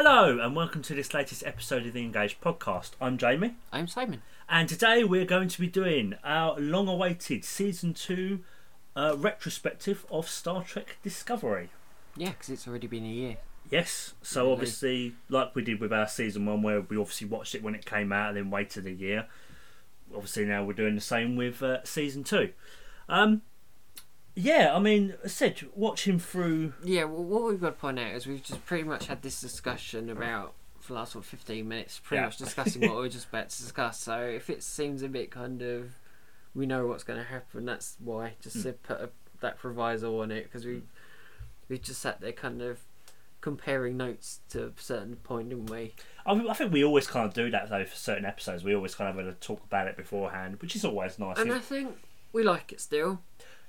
Hello, and welcome to this latest episode of the Engaged podcast. I'm Jamie, I'm Simon. and today we're going to be doing our long awaited season two uh, retrospective of Star Trek Discovery. Yeah, because it's already been a year. Yes, so Really? obviously, like we did with our season one, where we obviously watched it when it came out and then waited a year. Obviously, now we're doing the same with uh, season two. Um, yeah, I mean, I said watching through. Yeah, well, what we've got to point out is we've just pretty much had this discussion about for the last what, 15 minutes, pretty Yeah. much discussing what we we're just about to discuss. So if it seems a bit kind of, we know what's going to happen, that's why. Just Hmm. to put a, that proviso on it, because we we just sat there kind of comparing notes to a certain point, didn't we? I, I think we always kind of do that though for certain episodes. We always kind of have a talk about it beforehand, which is always nice. And I think we like it still.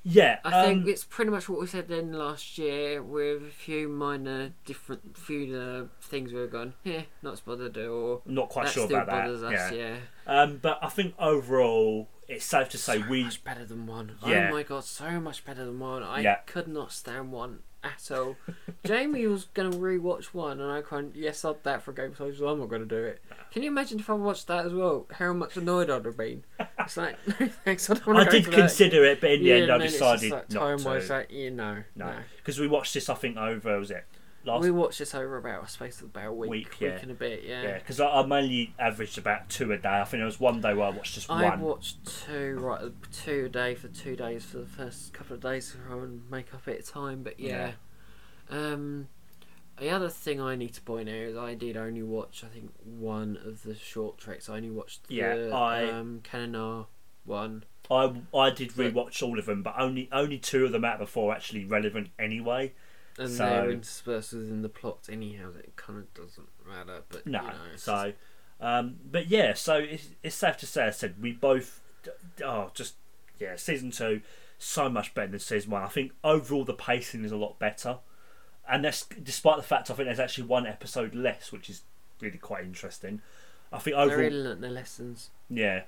Yeah, I think um, it's pretty much what we said then last year, with a few minor different few uh, things we've gone, yeah, not as bothered or I'm not quite sure about that. us, yeah. yeah. Um, but I think overall, it's safe to say so we. much better than one. Yeah. Oh my god, so much better than one. I Yeah. could not stand one at all. Jamie was gonna rewatch one, and I kind yes, I'd that for Game of Thrones. I'm not gonna do it. Can you imagine if I watched that as well? How much annoyed I'd have been. It's like no thanks. I don't I to did consider it, but in the yeah, end, I decided like, not to. like, yeah, no, no, no. because we watched this. I think over was it last We watched this over about a space of about a week, Week, week, and a bit. Yeah. Yeah, because I, I mainly averaged about two a day. I think there was one day where I watched just I one. I watched two right two a day for two days for the first couple of days to try and make up it time. But yeah, um, the other thing I need to point out is I did only watch I think one of the short treks. I only watched the Yeah, I- um, Kananar one. I I did rewatch all of them, but only only two of them out of the four actually relevant anyway. And So- they're interspersed within the plot anyhow. That it kind of doesn't matter, but No, you know, so, um, but yeah, so it's, it's safe to say. I said we both, oh, just yeah, season two, so much better than season one. I think overall the pacing is a lot better, and that's despite the fact I think there's actually one episode less, which is really quite interesting. I think overall, they really learnt their lessons. yeah,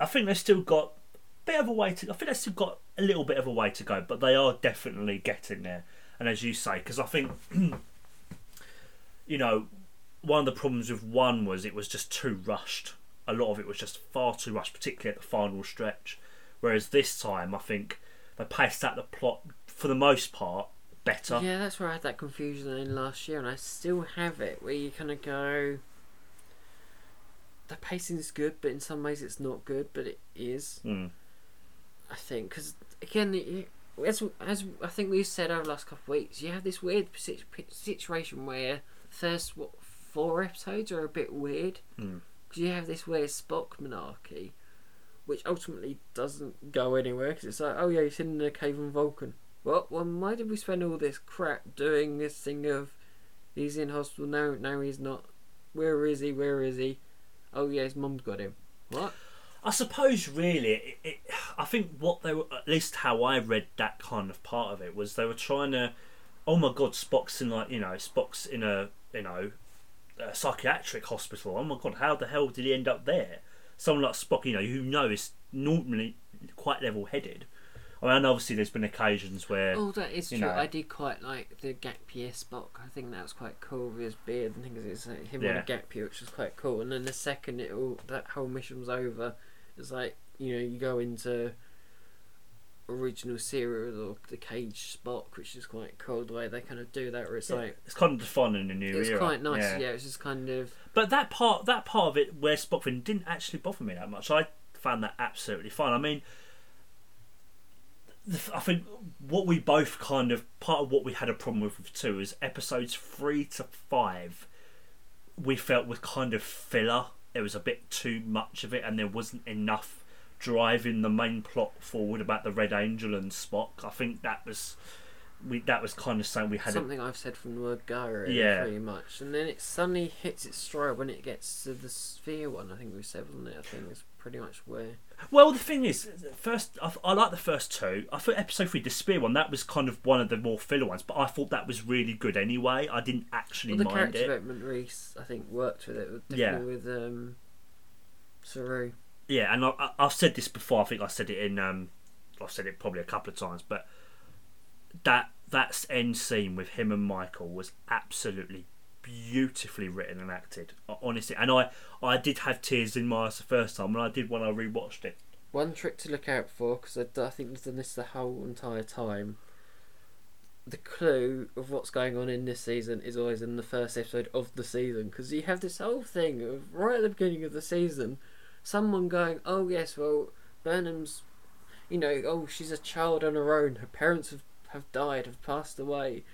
I think they've still got a bit of a way to. I think they've still got a little bit of a way to go, but they are definitely getting there. And as you say, because I think, you know, one of the problems with one was it was just too rushed. A lot of it was just far too rushed, particularly at the final stretch. Whereas this time, I think they paced out the plot for the most part better. Yeah, that's where I had that confusion in last year, and I still have it. Where you kind of go, the pacing is good, but in some ways it's not good, but it is. Mm. I think because again, it, as as I think we've said over the last couple of weeks, you have this weird situation where first what four episodes are a bit weird Mm. because you have this weird Spock monarchy, which ultimately doesn't go anywhere because it's like, oh yeah, he's in the cave on Vulcan. Well, well, why did we spend all this crap doing this thing of he's in hospital now? No, he's not. Where is he? Where is he? Oh yeah, his mum's got him. What? I suppose really, it, it, I think what they were, at least how I read that kind of part of it was they were trying to, oh my god, Spock's in like you know Spock's in a you know a psychiatric hospital. Oh my god, how the hell did he end up there? Someone like Spock, you know, who know is normally quite level-headed. I mean, obviously there's been occasions where Oh, that is true. know. I did quite like the gap year Spock. I think that was quite cool with his beard and things. It's like him on Yeah. a gap year, which was quite cool. And then the second it all that whole mission was over, it's like you know you go into original series or the Cage Spock, which is quite cool the way they kind of do that. Where it's yeah, like it's kind of defining a new it's era. quite nice. Yeah. it's just kind of But that part, that part of it where Spock thing didn't actually bother me that much. I found that absolutely fine. I mean, I think what we both kind of part of what we had a problem with with two is episodes three to five. We felt was kind of filler. There was a bit too much of it, and there wasn't enough driving the main plot forward about the Red Angel and Spock. I think that was we that was kind of something we had. Something I've said from the word go, really, Yeah. pretty much. And then it suddenly hits its stride when it gets to the sphere one. I think we said, wasn't it? I think it's pretty much where. Well, the thing is, first I, I like the first two. I thought episode three, the sphere one, that was kind of one of the more filler ones, but I thought that was really good anyway. I didn't actually Well, the mind character it. development Reese, I think, worked with it. Yeah. With um, Saru. Yeah, and I, I, I've said this before. I think I said it in. Um, I've said it probably a couple of times, but that that end scene with him and Michael was absolutely beautifully written and acted, honestly. And I, I did have tears in my eyes the first time, and I did when I rewatched it. One trick to look out for, because I, I think they've done this the whole entire time. The clue of what's going on in this season is always in the first episode of the season, because you have this whole thing of right at the beginning of the season, someone going, "Oh yes, well Burnham's, you know, oh she's a child on her own. Her parents have have died, have passed away.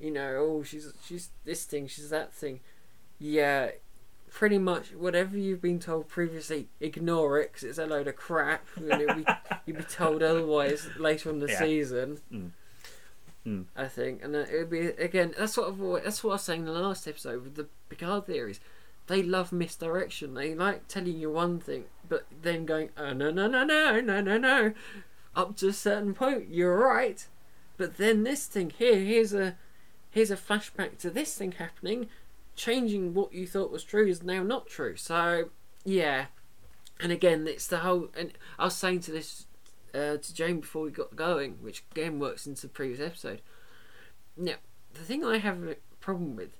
You know, oh she's she's this thing, she's that thing. Yeah, pretty much whatever you've been told previously, ignore it because it's a load of crap. And it'll be, you'll be told otherwise later on in the Yeah. season. Mm. Mm. I think, and it would be again. That's what I've, that's what I was saying in the last episode with the Picard theories. They love misdirection. They like telling you one thing, but then going, oh no no no no no no no, up to a certain point you're right, but then this thing here, here's a here's a flashback to this thing happening, changing what you thought was true is now not true. So yeah, and again it's the whole. And I was saying to this uh, to Jane before we got going, which again works into the previous episode. Now the thing I have a problem with,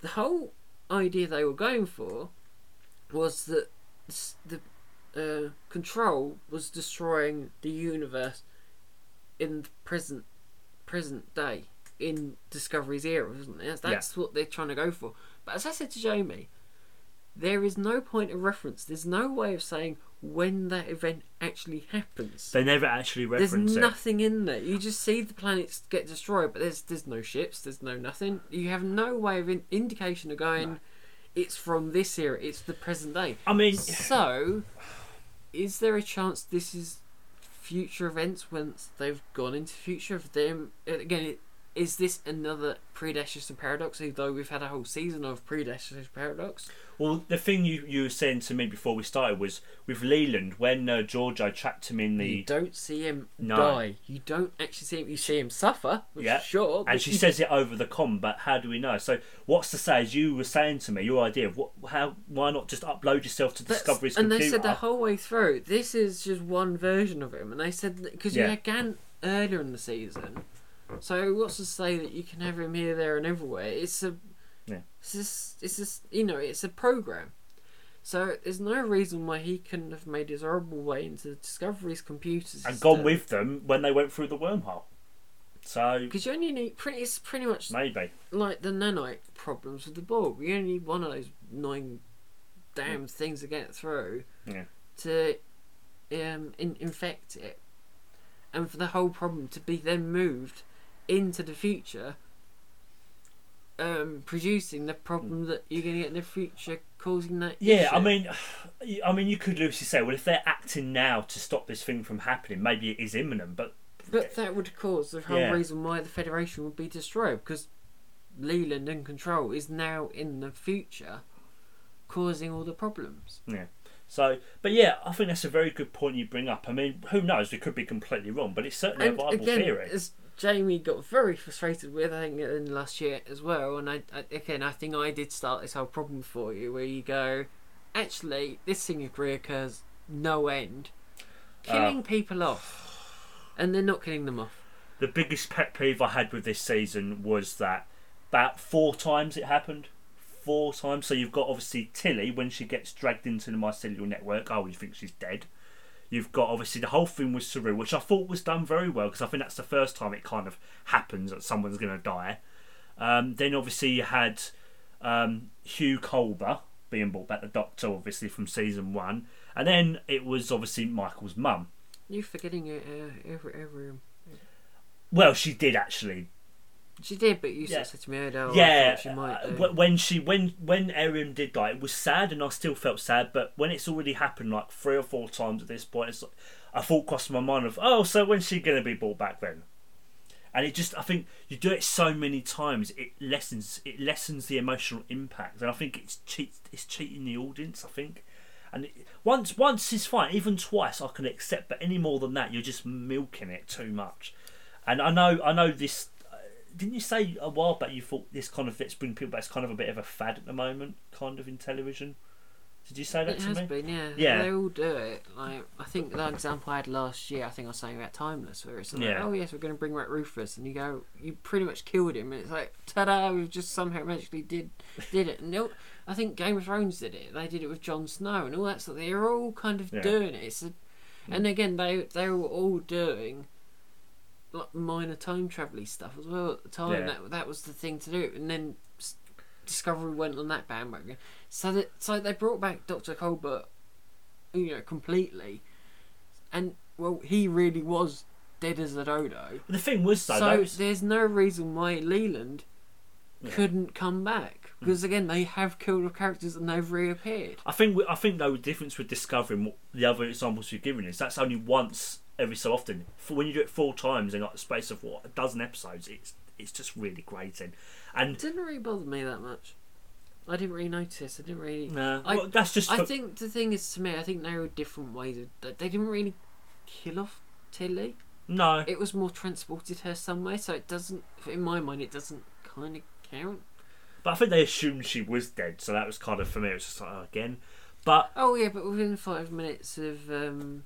the whole idea they were going for, was that the uh, control was destroying the universe in the present present day in Discovery's era, isn't it? That's what they're trying to go for. But as I said to Jamie, there is no point of reference. There's no way of saying when that event actually happens. They never actually There's reference it. There's nothing in there. You just see the planets get destroyed, but there's there's no ships. There's no nothing. You have no way of in- indication of going. It's from this era. It's the present day. I mean, So, is there a chance this is future events once they've gone into future of them? Again, it, is this another predestination paradox? Although we've had a whole season of predestination paradox. well, the thing you, you were saying to me before we started was with Leland when uh, Georgiou trapped him in the. You don't see him No. die. You don't actually see him. You see him suffer. Yeah. sure. and she you says it over the com, but how do we know? So what's to say? As you were saying to me, your idea of what, how, why not just upload yourself to That's- Discovery's and computer? they said the whole way through, this is just one version of him. And they said because you Yeah. Gant earlier in the season, so what's to say that you can have him here, there, and everywhere? It's a, Yeah. it's just, it's just, you know, it's a program. So there's no reason why he couldn't have made his horrible way into the Discovery's computers and gone with them when they went through the wormhole. So Because you only need pretty. It's pretty much maybe. like the nanite problems with the Borg. You only need one of those nine damn things to get through Yeah. to um, in- infect it, and for the whole problem to be then moved into the future, um, producing the problem that you're going to get in the future, causing that. Yeah, I mean, I mean, you could loosely say, well, if they're acting now to stop this thing from happening, maybe it is imminent. But But that would cause the whole Yeah. reason why the Federation would be destroyed because Leland and Control is now in the future, causing all the problems. Yeah. So, but yeah, I think that's a very good point you bring up. I mean, who knows? We could be completely wrong, but it's certainly and a viable again, theory. Jamie got very frustrated with, I think in last year as well. And I, I again, I think I did start this whole problem for you, where you go, actually, this thing of reoccurs no end, Uh. killing people off, and they're not killing them off. The biggest pet peeve I had with this season was that about four times it happened. Four times. So you've got obviously Tilly when she gets dragged into the mycelial network. Oh, you think she's dead. You've got obviously the whole thing with Saru, which I thought was done very well because I think that's the first time it kind of happens that someone's going to die. Um, then obviously you had um, Hugh Culber being brought back, the Doctor, obviously from season one, and then it was obviously Michael's mum. You're forgetting it, uh, every every. Well, she did actually She did, but you Yeah. said to me, oh, I yeah, she might. uh, do." when she when when Airiam did die, it was sad, and I still felt sad. But when it's already happened like three or four times at this point, it's like, a thought crossed my mind of, oh, so when's she gonna be brought back then? And it just, I think you do it so many times, it lessens it lessens the emotional impact, and I think it's cheat it's cheating the audience. I think, and it, once once is fine, even twice I can accept, but any more than that, you're just milking it too much. And I know I know this didn't you say a while back you thought this kind of let's bring people back is kind of a bit of a fad at the moment, kind of in television? Did you say that It to has me? been, yeah. Yeah. They all do it. Like I think the example I had last year, I think I was saying about Timeless, where it's like, Yeah. oh yes, we're going to bring back Rufus, and you go, you pretty much killed him, and it's like, ta-da, we've just somehow magically did did it. And I think Game of Thrones did it. They did it with Jon Snow and all that stuff. They're all kind of Yeah. doing it. It's a, and mm. again, they they were all doing like minor time travel stuff as well at the time. Yeah. That that was the thing to do, and then Discovery went on that bandwagon. So that so they brought back Doctor Culber, you know, completely, and well, he really was dead as a dodo. The thing was though, so those, there's no reason why Leland Yeah. couldn't come back mm. because again they have killed off characters and they've reappeared. I think I think though the difference with discovering what the other examples you've given is that's only once every so often. For when you do it four times in like the space of what a dozen episodes, it's it's just really grating. And It didn't really bother me that much. I didn't really notice. I didn't really. uh, I- well, that's just I for, think the thing is to me, I think there were different ways of. They didn't really kill off Tilly. no. It was more transported her somewhere, so it doesn't. In my mind, it doesn't kind of count. But I think they assumed she was dead, so that was kind of for me. It was just like oh, again, but Oh yeah, but within five minutes of um,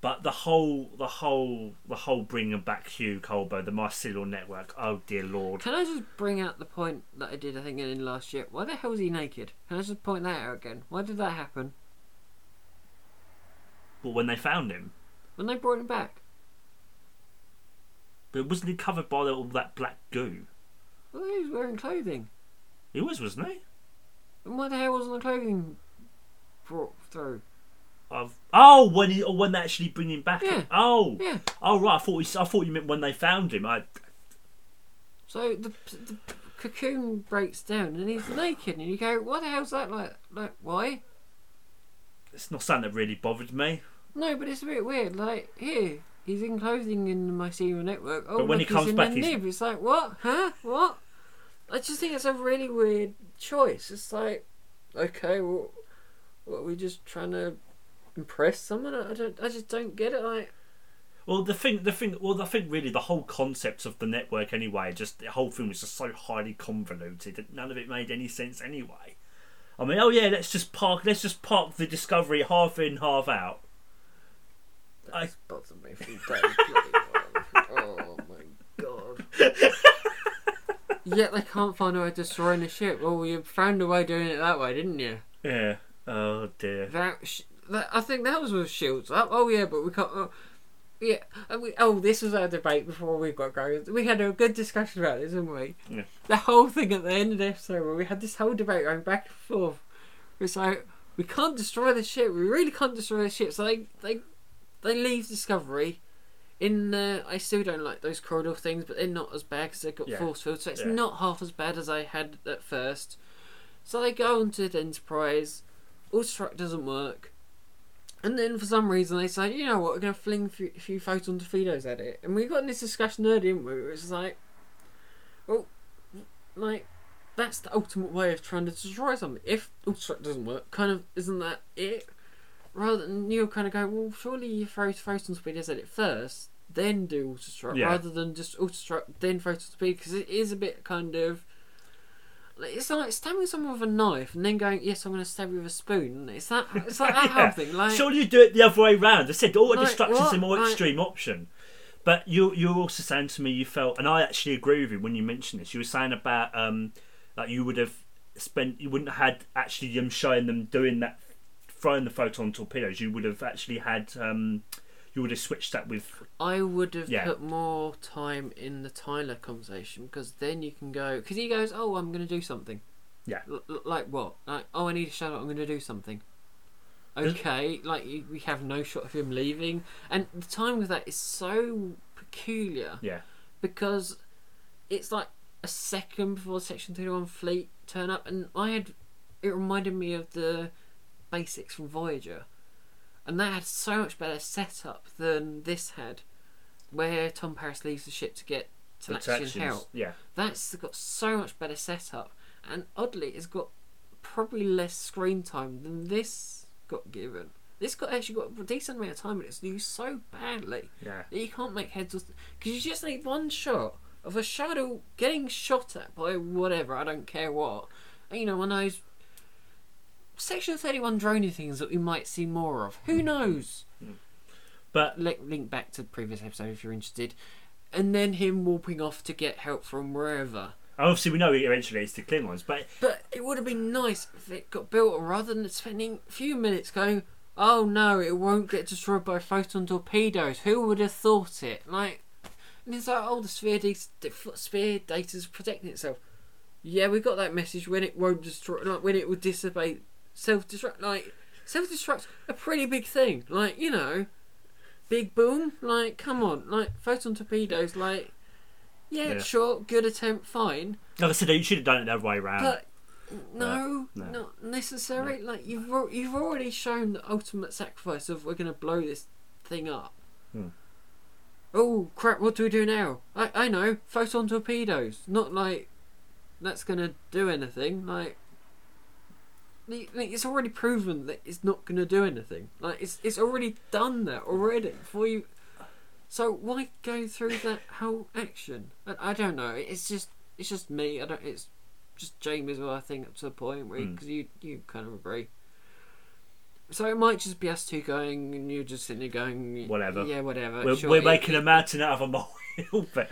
but the whole the whole the whole bringing back Hugh Culber, the mycelial network. Oh dear lord! Can I just bring out the point that I did, I think, in last year? Why the hell was he naked? Can I just point that out again? Why did that happen? Well, when they found him, When they brought him back? but wasn't he covered by all that black goo? Well, he was wearing clothing. He was, wasn't he? And why the hell wasn't the clothing brought through? I've, oh, when he, when they actually bring him back. Yeah. Oh, Yeah. oh right. I thought he, I thought you meant when they found him. I, So the, the cocoon breaks down and he's naked, and you go, "What the hell's that like? Like why?" it's not something that really bothered me. No, but it's a bit weird. Like here, he's in clothing in the mycelial network. Oh, But when look, he comes he's in back, he's- nib. It's like what? Huh? What? I just think it's a really weird choice. It's like, okay, well, what are we just trying to impress someone? I don't. I just don't get it. Like, Well, the thing, the thing, well, I think really the whole concept of the network anyway, just the whole thing was just so highly convoluted that none of it made any sense anyway. I mean, oh yeah, let's just park, let's just park the Discovery half in, half out. I- that's bothered me from day. Oh my god. Yet they can't find a way to destroy the ship. Well, you found a way doing it that way, didn't you? Yeah. Oh dear. That, sh- that I think that was with shields up. Oh yeah, but we can't. Oh, yeah. we, oh, this was our debate before we got going. We had a good discussion about this, didn't we? Yeah. The whole thing at the end of the episode where we had this whole debate going back and forth. It's like we can't destroy the ship. We really can't destroy the ship. So they they they leave Discovery. In the, I still don't like those corridor things, but they're not as bad because they've got Yeah. force field, so it's Yeah. not half as bad as I had at first. So they go onto the Enterprise. Auto-destruct doesn't work. And then for some reason they say, you know what, we're going to fling a few, a few photon torpedoes at it. And we got in this discussion earlier, didn't we? Where It's like, well, like, that's the ultimate way of trying to destroy something. If Auto-destruct doesn't work, kind of, isn't that it? Rather than you kind of go, well, surely you throw photon torpedoes at it first, then do Auto-destruct, Yeah. rather than just Auto-destruct, then photon torpedoes, because it is a bit kind of. It's like stabbing someone with a knife and then going, "Yes, I'm going to stab you with a spoon." It's that. It's like that Yeah. whole thing. Like, Surely you do it the other way round. I said auto Like, destruction's what? the more Like- extreme option. But you you were also saying to me you felt, and I actually agree with you when you mentioned this. You were saying about um that you would have spent, you wouldn't have had actually them showing them doing that, throwing the photon torpedoes. You would have actually had um you would have switched that with I would have Yeah. put more time in the Tyler conversation because then you can go because he goes, "Oh, I'm going to do something." Yeah. L- like what? Like, oh, I need a shut up. I'm going to do something. Okay, like we have no shot of him leaving, and the time with that is so peculiar yeah because it's like a second before Section Two One fleet turn up, and I had it reminded me of the basics from Voyager, and that had so much better setup than this had, where Tom Paris leaves the ship to get to action Attractions. help. Yeah, That's got so much better setup, and oddly, it's got probably less screen time than this got given. This got actually got a decent amount of time, but it's used so badly yeah. that you can't make heads or because you just need one shot of a shadow getting shot at by whatever I don't care what. And, you know, one of those Section 31 drony things that we might see more of. Who mm. knows? Mm. But Link, link back to the previous episode if you're interested. And then him walking off to get help from wherever. obviously, we know he eventually it's the Klingons. But But it would have been nice if it got built rather than spending a few minutes going, oh no, it won't get destroyed by photon torpedoes. Who would have thought it? Like, and it's like, oh, the sphere, de- the f- sphere data's protecting itself. Yeah, we got that message when it won't destroy, like when it would dissipate, self destruct. Like, self destruct a pretty big thing. Like, you know, big boom. Like, come on, like photon torpedoes. Like, yeah, Yeah. sure, good attempt, fine. like I said, you should have done it the other way around. But no, no. not necessary. Like you've al- you've already shown the ultimate sacrifice of we're gonna blow this thing up. Hmm. Oh crap! What do we do now? I I know photon torpedoes. Not like that's gonna do anything. Like, it's already proven that it's not gonna do anything. Like it's it's already done that already for you. So why go through that whole action? I, I don't know. It's just it's just me. I don't. It's just Jamie as well. I think up to a point where Mm. because you you kind of agree. So it might just be us two going, and you're just sitting there going, Whatever. Yeah, whatever. we're, sure, we're making it, a mountain out of a molehill. But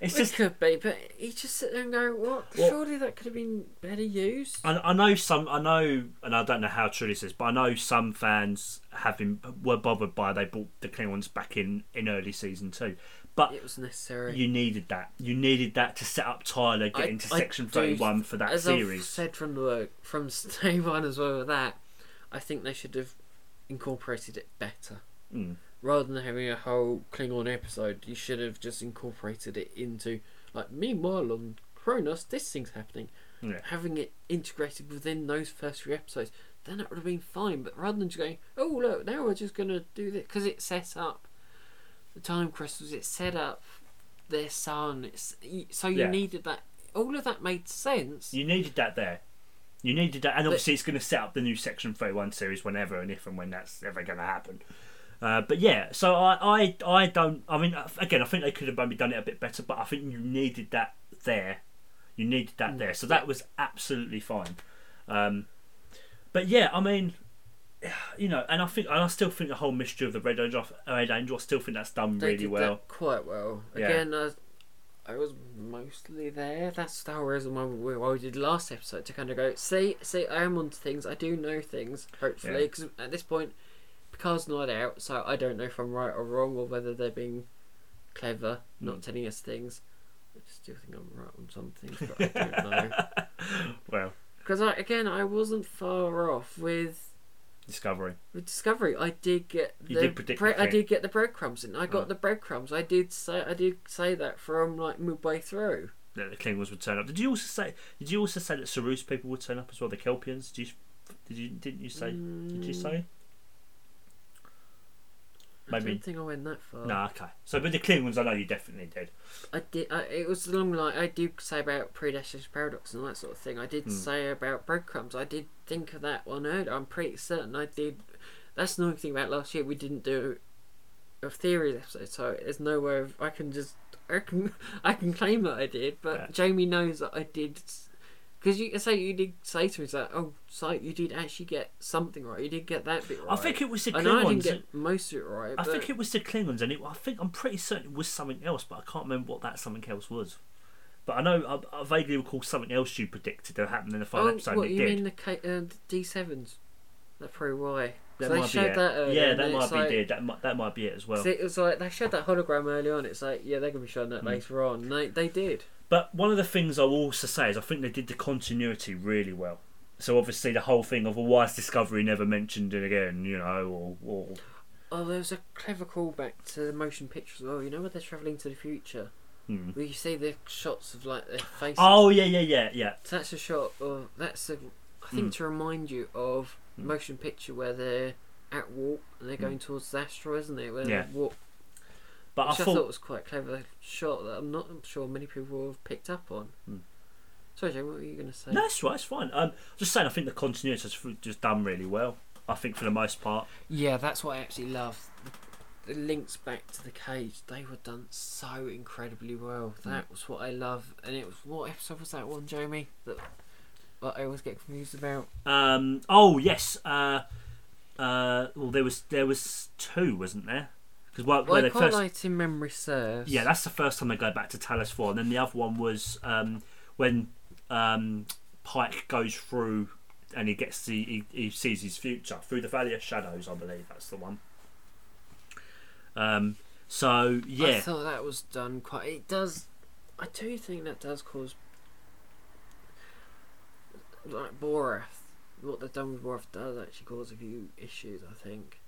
it's It just could be, but you just sit there and go, "What? Well- Surely that could have been better used." I, I know some. I know, and I don't know how true this is, but I know some fans have been were bothered by they brought the Klingons back in in early season two, but it was necessary. you needed that. You needed that to set up Tyler I- getting to I Section Thirty One for that As series. I've said from the from day one as well with that, I think they should have incorporated it better. Mm. Rather than having a whole Klingon episode, you should have just incorporated it into like meanwhile on Kronos this thing's happening. Yeah. Having it integrated within those first three episodes, then that would have been fine. But rather than just going, oh look, now we're just gonna do this because it set up the time crystals, it set up their sun. It's so you Yeah. needed that. All of that made sense. You needed that there. You needed that, and But- obviously it's going to set up the new Section Thirty One series whenever and if and when that's ever going to happen. Uh, but yeah, so I, I, I don't. I mean, again, I think they could have maybe done it a bit better, but I think you needed that there. You needed that Mm. there, so that was absolutely fine. Um, but yeah, I mean, you know, and I think, and I still think the whole mystery of the Red Angel, Red Angel, I still think that's done They really well. quite well. Yeah. Again, I, I was mostly there. That's the whole reason why we, why we did last episode to kind of go, see, see, I am onto things. I do know things, hopefully, Yeah. because at this point, Picard's not out, so I don't know if I'm right or wrong or whether they're being clever, not Mm. telling us things. I still think I'm right on some things, but I don't know. well, Because I, again, I wasn't far off with Discovery. with Discovery, I did get the You did predict I did get the breadcrumbs, and I got Oh. the breadcrumbs. I did say I did say that from like midway through. that the Klingons would turn up. Did you also say? Did you also say that Sarus people would turn up as well? The Kelpiens? Did you? Did you? Didn't you say? Did you Mm, say? I Maybe. don't think I went that far. No. Okay. So, but the Klingons, I know you definitely did. I did. I, it was along the line. I do say about predestination paradox and that sort of thing. I did Hmm. say about breadcrumbs. I did think of that one earlier. I'm pretty certain I did. That's the only thing about last year. We didn't do a theories episode, so there's no way of I can just I can I can claim that I did, but Yeah. Jamie knows that I did. Because you say you did say to me, it's like, oh, so you did actually get something right. You did get that bit right. I think it was the I know I didn't Klingons. get most of it right. I but think it was the Klingons, and it, I think I'm pretty certain it was something else, but I can't remember what that something else was. But I know I, I vaguely recall something else you predicted that happened in the final oh, episode. what you did. mean the K, uh, D sevens? That's probably why. that they showed that earlier, yeah, that might be like- it. That might, that might be it as well. It was like they showed that hologram early on. It's like, yeah, they're gonna be showing that Hmm. later on. And They they did. But one of the things I will also say is I think they did the continuity really well. So obviously the whole thing of a wise Discovery never mentioned it again, you know, or, or Oh, there was a clever callback to the motion picture as well. You know where they're travelling to the future, hmm. where you see the shots of like their faces. oh yeah yeah yeah yeah So that's a shot of that's a. I think Hmm. to remind you of Hmm. motion picture where they're at warp and they're going towards the asteroid, isn't it? Where Yeah. they warp. But I Which I, thought, thought was quite clever shot that I'm not sure many people will have picked up on. Hmm. Sorry, Joe, what were you going to say? no that's right it's fine um, just saying I think the continuity is just done really well I think for the most part Yeah, that's what I actually love. The, the links back to the cage, they were done so incredibly well. That was what I love. And it was what episode was that one, Jamie? That But I always get confused about. Um, oh yes. Uh, uh, well, there was there was two, wasn't there? Because well, Well, I quite first, liked in memory serves. yeah, that's the first time they go back to Talos Four, and then the other one was um, when um, Pike goes through and he gets the he, he sees his future through the Valley of Shadows. I believe that's the one. Um, so I yeah, thought that was done quite. It does. I do think that does cause. Like Boreth, what they've done with Boreth does actually cause a few issues. I think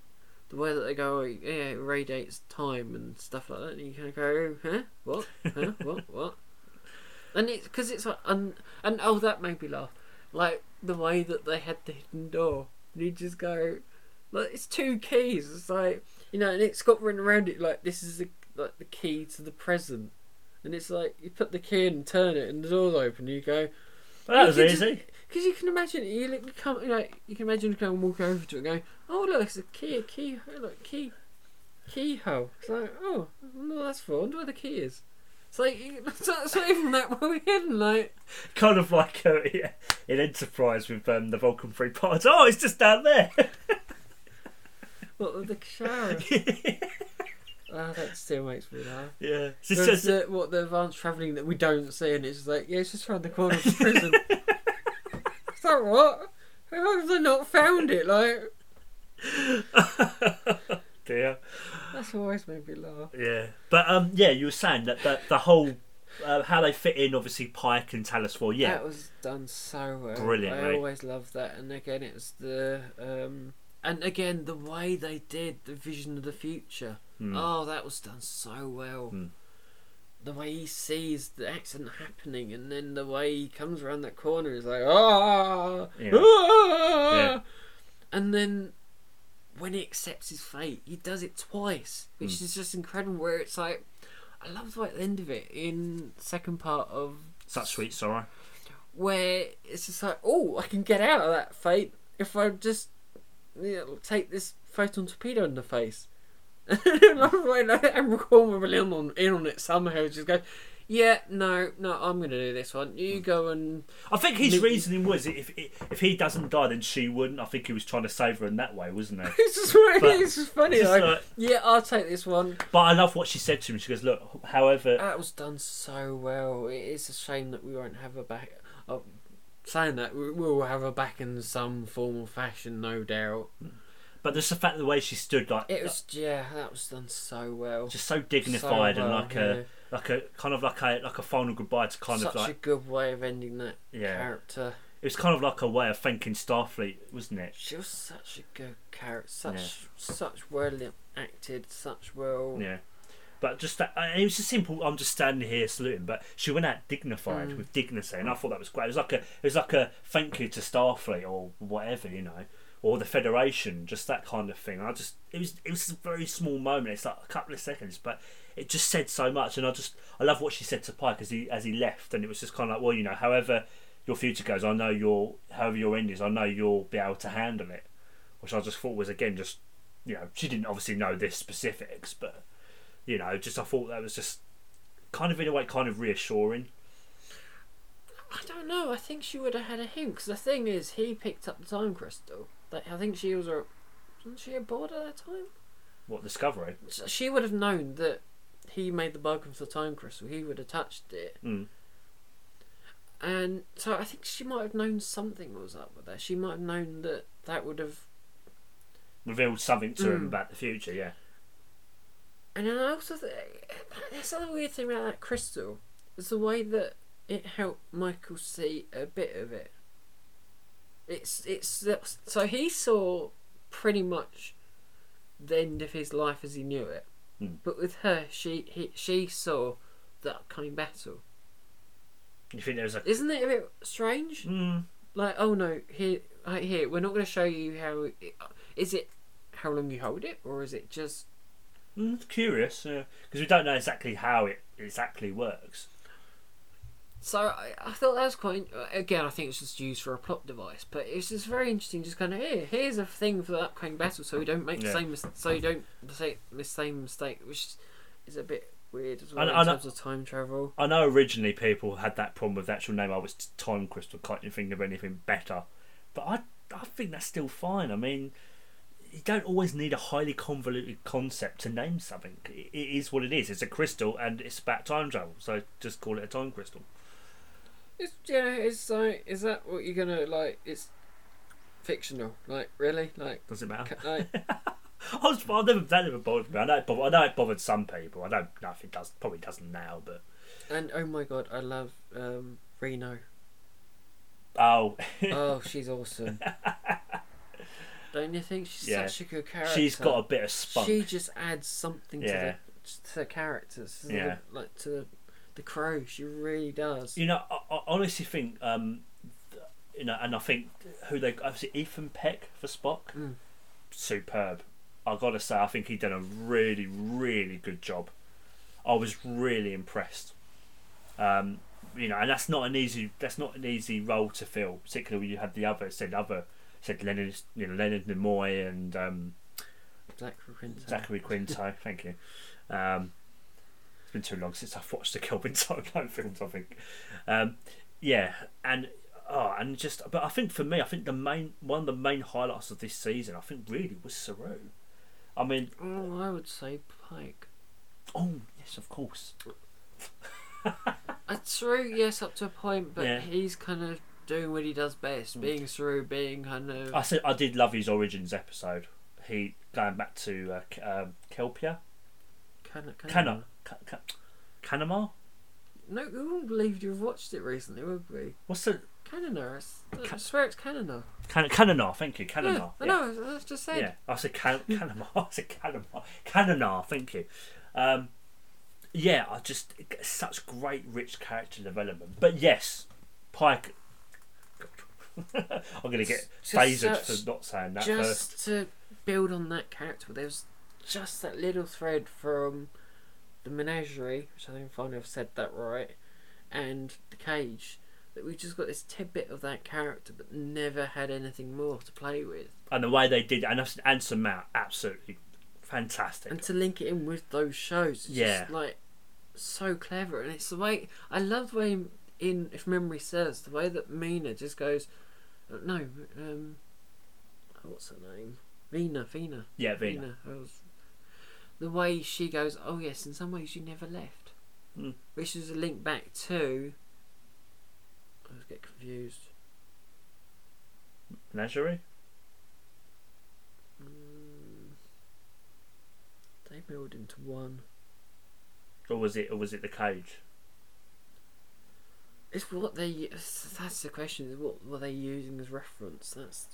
the way that they go, yeah, it radiates time and stuff like that. And you kind of go, huh, what, huh, what, what? And it's because it's like, un, and oh, that made me laugh. Like the way that they had the hidden door. And you just go, like it's two keys. It's like you know, and it's got written around it like this is the like the key to the present. And it's like you put the key in and turn it, and the door's open. And you go, well, that was you easy. because you can imagine you look- come, you know, you can imagine going walking over to it, and going, oh look, it's a key, a key, look, key, keyhole. It's like, oh, no, that's fun. I wonder where the key is. It's like it's not, it's not even that well hidden. Like, Kind of like uh, yeah, in Enterprise with um, the Vulcan Free parts. Oh, it's just down there. what the shower? oh, that still makes me laugh. yeah, it's just, the, what the advanced travelling that we don't see, and it's just like, yeah, it's just around the corner of the prison. it's like what? How have they not found it? Like, dear. that's always made me laugh. Yeah, but um, yeah, you were saying that the, the whole uh, how they fit in, obviously Pike and Four. Yeah, That was done so well. Brilliant, I always loved that. And again, it was the um, and again the way they did the vision of the future. Hmm. Oh, that was done so well. Hmm. The way he sees the accident happening, and then the way he comes around that corner is like, ah, Yeah. ah!" Yeah. and then when he accepts his fate, he does it twice, which Hmm. is just incredible. Where it's like, I love the way at the end of it in second part of such sweet sorrow. where it's just like, oh, I can get out of that fate if I just you know, take this photon torpedo in the face. and I love the way like, Admiral Cornwell in on, in on it somehow, just go, yeah, no, no, I'm going to do this one. You hmm. go and. I think his Nick- reasoning was if if he doesn't die, then she wouldn't. I think he was trying to save her in that way, wasn't he? It's just, But it's just funny. it's just like, like- yeah, I'll take this one. But I love what she said to him. She goes, "Look, however, That was done so well. It is a shame that we won't have her back. Oh, saying that, we will have her back in some form or fashion, no doubt. but just the fact the way she stood, like It was, yeah, that was done so well. just so dignified So and well, like yeah. Like a kind of like a like a final goodbye to kind Such of like such a good way of ending that yeah. character. It was kind of like a way of thanking Starfleet, wasn't it? She was such a good character, such Yeah. such well acted, such well. Yeah. But just that, uh, it was just simple. I'm just standing here saluting, but she went out dignified Mm. with dignity, and I thought that was great. It was like a, it was like a thank you to Starfleet or whatever, you know, or the Federation, just that kind of thing. I just, it was, it was a very small moment. It's like a couple of seconds, but it just said so much, and I just, I love what she said to Pike as he, as he left, and it was just kind of like, well, you know, however your future goes, I know your, however your end is, I know you'll be able to handle it, which I just thought was again just, you know, she didn't obviously know this specifics, but you know, just I thought that was just kind of in a way kind of reassuring. I don't know. I think she would have had a hint because the thing is, he picked up the time crystal. Like, I think she was a. Wasn't she a aboard at that time? What discovery? So She would have known that he made the bug of the time crystal. He would have touched it. Mm. And so I think she might have known something was up with that. She might have known that that would have. Revealed something to him Mm. about the future. Yeah, And then I also think there's another weird thing about that crystal It's the way that it helped Michael see a bit of it. It's it's so he saw pretty much the end of his life as he knew it, Mm. but with her, she he, she saw the upcoming battle. you think there's a Isn't it a bit strange? mm, Like, oh no, here, right here, we're not going to show you how. It, is it how long you hold it, or is it just mm, curious because we don't know exactly how it exactly works. So I, I thought that was quite. Again, I think it's just used for a plot device, but it's just very interesting. Just kind of here, here's a thing for the upcoming battle, so we don't make Yeah. the same, mis- so you don't say the same mistake, which is a bit weird as well I- in I know- terms of time travel. I know originally people had that problem with the actual name. Oh, I was Time Crystal. Can't you think of anything better? But I, I think that's still fine. I mean, you don't always need a highly convoluted concept to name something. It, it is what it is. It's a crystal, and it's about time travel. So just call it a time crystal. It's yeah, it's like is that what you're gonna like? It's fictional, like really, like Does it matter? ca- like I was, I've never, that never bothered me. I know, it bothered, I know it bothered some people. I don't know if it does. Probably doesn't now, but and oh my god, I love um, Reno. oh, Oh, she's awesome. Don't you think she's Yeah. such a good character? she's got a bit of spunk. She just adds something Yeah. to the to the characters. to Yeah. the, like to the, the crow. She really does. You know, I, I honestly think, um, th- you know, and I think who they obviously Ethan Peck for Spock, Mm. superb. I gotta say, I think he done a really, really good job. I was really impressed. Um, you know, and that's not an easy that's not an easy role to fill, particularly when you had the other said other said Leonard, you know, Leonard Nimoy and um, Zachary Quinto. Zachary Quinto. thank you. Um, it's been too long since I've watched the Kelvin Solo films. I think. Um, yeah, and oh, and just, but I think for me, I think the main one of the main highlights of this season, I think, really was Saru. I mean, Oh, I would say Pike. oh yes, of course. Uh, Saru, yes, up to a point, but Yeah. he's kind of doing what he does best, Mm. being Saru, being kind of. I said I did love his origins episode. He going back to uh, um, Kelpia, Kind of, Cana, Ca- Ca- Canamar. No, we wouldn't believe you've watched it recently, would we? What's the Canonar. I s- I Ca- swear it's Canonar. Can- Cananar? Thank you, Yeah, Cananar. I know. I was just said. Yeah, I said can- Canamar. I said Canamar. Cananar, thank you. Um, yeah, I just such great, rich character development. But yes, Pike. I'm gonna get Just phasered for not saying that just first. to build on that character, there's just that little thread from the menagerie, which I think finally I've said that right, and the cage. That we've just got this tidbit of that character, but never had anything more to play with. And the way they did, and I've- Anson Mount, absolutely fantastic. and to link it in with those shows it's Yeah. just like so clever and it's the way I love the way in if memory serves the way that Mina just goes uh, no um what's her name Vina Vina yeah, Vina. I was, the way she goes oh yes in some ways you never left Mm. which is a link back to I always get confused Menagerie. mm, they build into one Or was it? Or was it the cage? It's what they. That's the question. Is what were they using as reference? That's.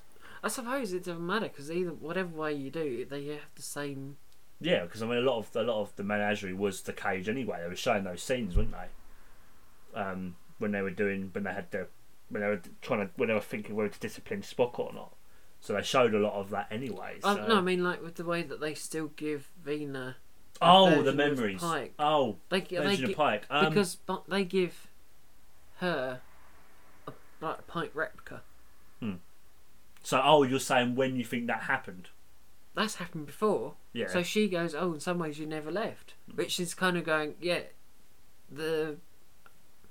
I suppose it doesn't matter because either whatever way you do, they have the same. Yeah, because I mean, a lot of a lot of the menagerie was the cage anyway. They were showing those scenes, weren't they? Um, when they were doing when they had the when they were trying to when they were thinking whether to discipline Spock or not. So they showed a lot of that anyway. So. Oh, no, I mean like with the way that they still give Vina. a oh, the memories. Pike. Oh, They they gi- of Pike. Um, because but they give her a like, Pike replica. Hmm. so, oh, you're saying when you think that happened? That's happened before. Yeah. So she goes, "Oh, in some ways you never left," which is kind of going, "Yeah, the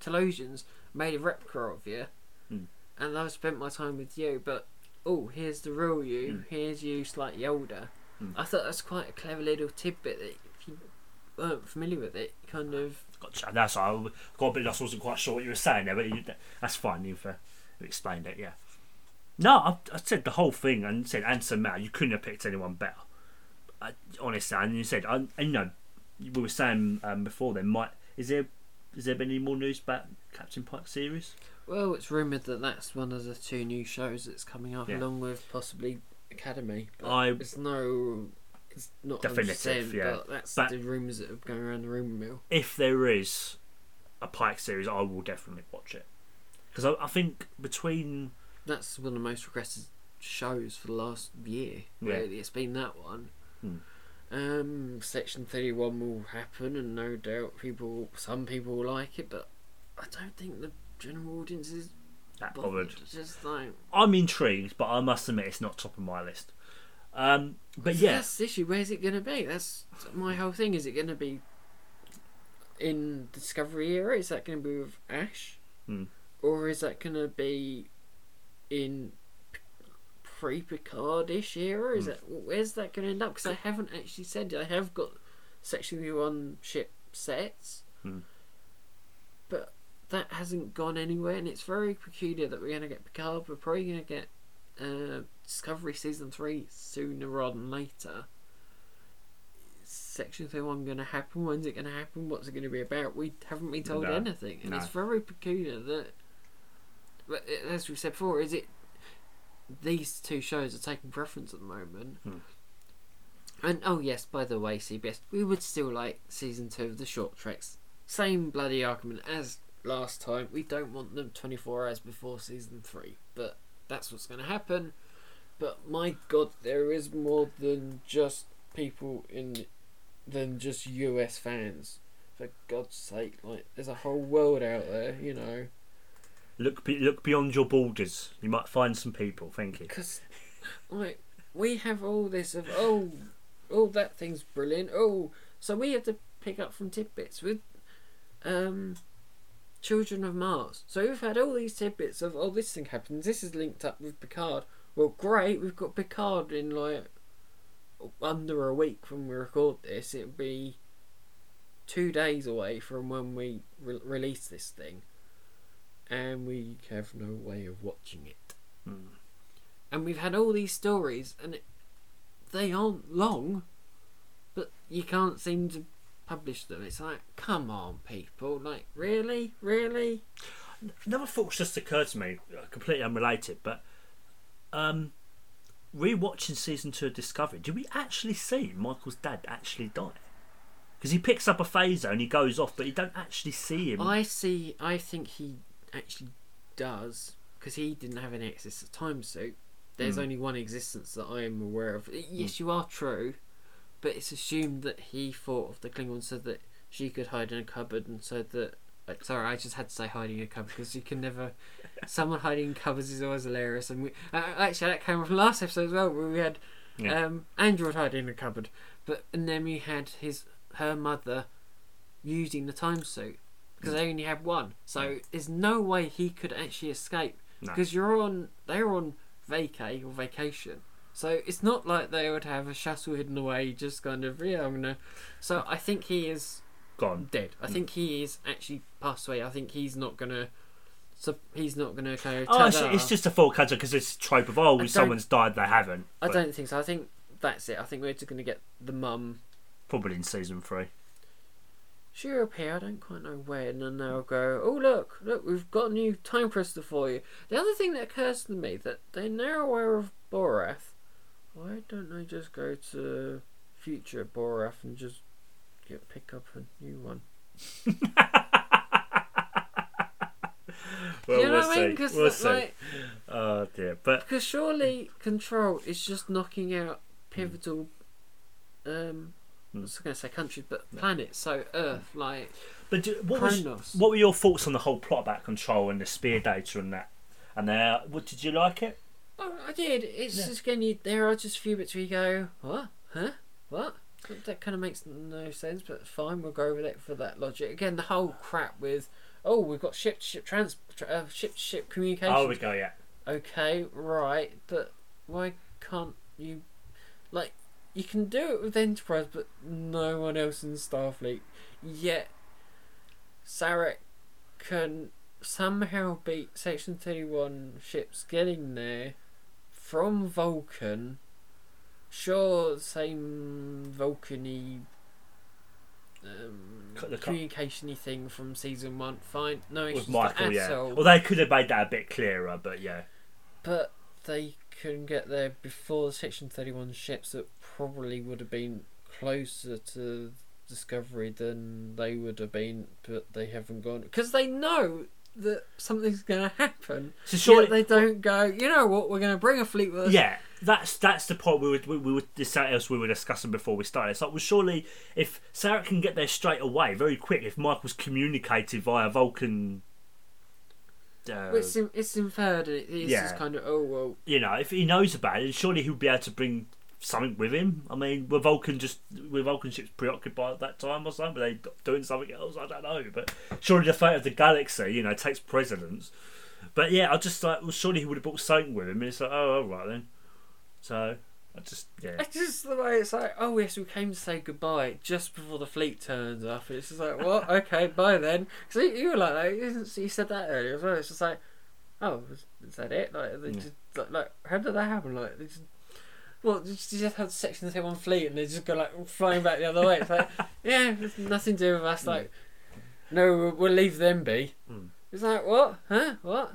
Talosians made a replica of you, Hmm. and I've spent my time with you, but oh, here's the real you. Hmm. Here's you, slightly older." Hmm. I thought that's quite a clever little tidbit that if you weren't familiar with it, kind of Gotcha. That's I got a bit. lost. wasn't quite sure what you were saying there, but you, that's fine. You've uh, explained it. Yeah. No, I, I said the whole thing and said Anson Mount. You couldn't have picked anyone better. I, honestly, and you said, I, and, you know, we were saying um, before. Then, might is there is there been any more news about Captain Pike series? well, it's rumored that that's one of the two new shows that's coming up, Yeah. along with possibly Academy. But I- it's no. It's not Definitive, 100%, yeah. But that's But- the rumours that are going around the rumour mill. If there is a Pike series, I will definitely watch it because I, I think between That's one of the most requested shows for the last year. Yeah. Really, it's been that one. Hmm. Um, Section Thirty One will happen, and no doubt people, some people will like it, but I don't think the general audience is that bothered. bothered. Just like I'm intrigued, but I must admit it's not top of my list. Um, but yeah, that's the issue. Where's it going to be? That's my whole thing. Is it going to be in Discovery era? Is that going to be with Ash, Hmm. or is that going to be in pre Picard-ish era? Is Hmm. that where's that going to end up? Because I haven't actually said it. I have got Section One ship sets, Hmm. but that hasn't gone anywhere, and it's very peculiar that we're going to get Picard. We're probably going to get uh, Discovery season three sooner rather than later. Is Section Three One going to happen? When's it going to happen? What's it going to be about? We haven't been told No, anything, and no. it's very peculiar that. As we said before, is it these two shows are taking preference at the moment? Hmm. And oh yes, by the way, CBS, we would still like season two of the short treks. Same bloody argument as last time. We don't want them 24 hours before season three, but that's what's going to happen. But my god, there is more than just people in, than just US fans. For God's sake, like there's a whole world out there, you know. Look, look beyond your borders. You might find some people. Thank you. Because, like, we have all this of oh, oh that thing's brilliant. Oh, so we have to pick up from tidbits with, um, Children of Mars. So we've had all these tidbits of oh this thing happens. This is linked up with Picard. Well, great. We've got Picard in like under a week when we record this. It'll be two days away from when we re- release this thing, and we have no way of watching it Hmm. and we've had all these stories, and it, they aren't long, but you can't seem to publish them. It's like, come on, people! Like, really, really? Another thought's just occurred to me, uh, completely unrelated, but um, rewatching season two of Discovery, did we actually see Michael's dad actually die? Because he picks up a phaser and he goes off, but you don't actually see him. I see. I think he actually does because he didn't have any access to time suit. There's Hmm. only one existence that I am aware of. Yes, you are true, but it's assumed that he thought of the Klingon so that she could hide in a cupboard, and so that. Sorry, I just had to say hiding in a cupboard because you can never. Someone hiding in cupboards is always hilarious, and we uh, actually that came from last episode as well, where we had Yeah. um, Android hiding in a cupboard, but and then we had his her mother using the time suit because they only had one. So there's no way he could actually escape No. because you're on they're on vacay or vacation. So it's not like they would have a shuttle hidden away, just kind of yeah, I'm gonna. So I think he is Gone. dead. I mm. think he is actually passed away. I think he's not gonna. So he's not gonna go. Oh, it's, it's just a full country because it's a trope of oh, someone's died, they haven't. I But don't think so. I think that's it. I think we're just gonna get the mum Probably in season three. She'll appear, I don't quite know when, and they'll go, Oh, look, look, we've got a new time crystal for you. The other thing that occurs to me that they're now aware of Boreth. Why don't they just go to future Boreth and just get pick up a new one? Well, you know we'll what I mean? Because We'll like, Oh dear, but because surely Control is just knocking out pivotal. Um, I Hmm. was going to say countries, but planets. So Earth, like but do, what was what were your thoughts on the whole plot about control and the sphere data and that? And there, what did you like it? Oh, I did. It's Yeah. just again, you, there are just a few bits where you go, what, huh, what? That kind of makes no sense, but fine. We'll go with it for that logic. Again, the whole crap with, oh, we've got ship to ship trans, tra- uh, ship to ship communication. Oh, we go, yeah. Okay, right, but why can't you, like, you can do it with Enterprise, but no one else in Starfleet. Yet, Sarek can somehow beat Section 31 ships getting there from Vulcan. Sure, same Vulcan-y um, communication-y thing from season one. Fine, no With issues Michael, yeah. Well, they could have made that a bit clearer, but yeah. But they can get there before the Section 31 ships that probably would have been closer to Discovery than they would have been, but they haven't gone. Because they know that something's going to happen. So surely, they don't go, you know what, we're going to bring a fleet with us. yeah, that's that's the point we would we, we would this something else we were discussing before we started. It's like, well, surely if Sarek can get there straight away, very quick, if Michael's communicated via Vulcan. Uh, Well, It's, in, it's inferred, and it is Yeah. just kind of, oh, well, you know, if he knows about it, surely he'll be able to bring something with him. I mean, were Vulcan just were Vulcan ships preoccupied at that time or something? Were they doing something else? I don't know. But surely the fate of the galaxy, you know, takes precedence. But yeah, I just like, well, surely he would have brought something with him. And it's like, oh, all right then. So I just, yeah. It's just the way it's like, oh yes, we came to say goodbye just before the fleet turns up. It's just like, what? okay, bye then. So you were like, that. you said that earlier as well. It's just like, oh, is, that it? Like, they Yeah. just, like, like, how did that happen? Like, they just, well, they just, they just had section of one fleet and they just go like flying back the other way. It's like, yeah, there's nothing to do with us. Like, no, we'll, we'll leave them be. Mm. It's like, what? Huh? What?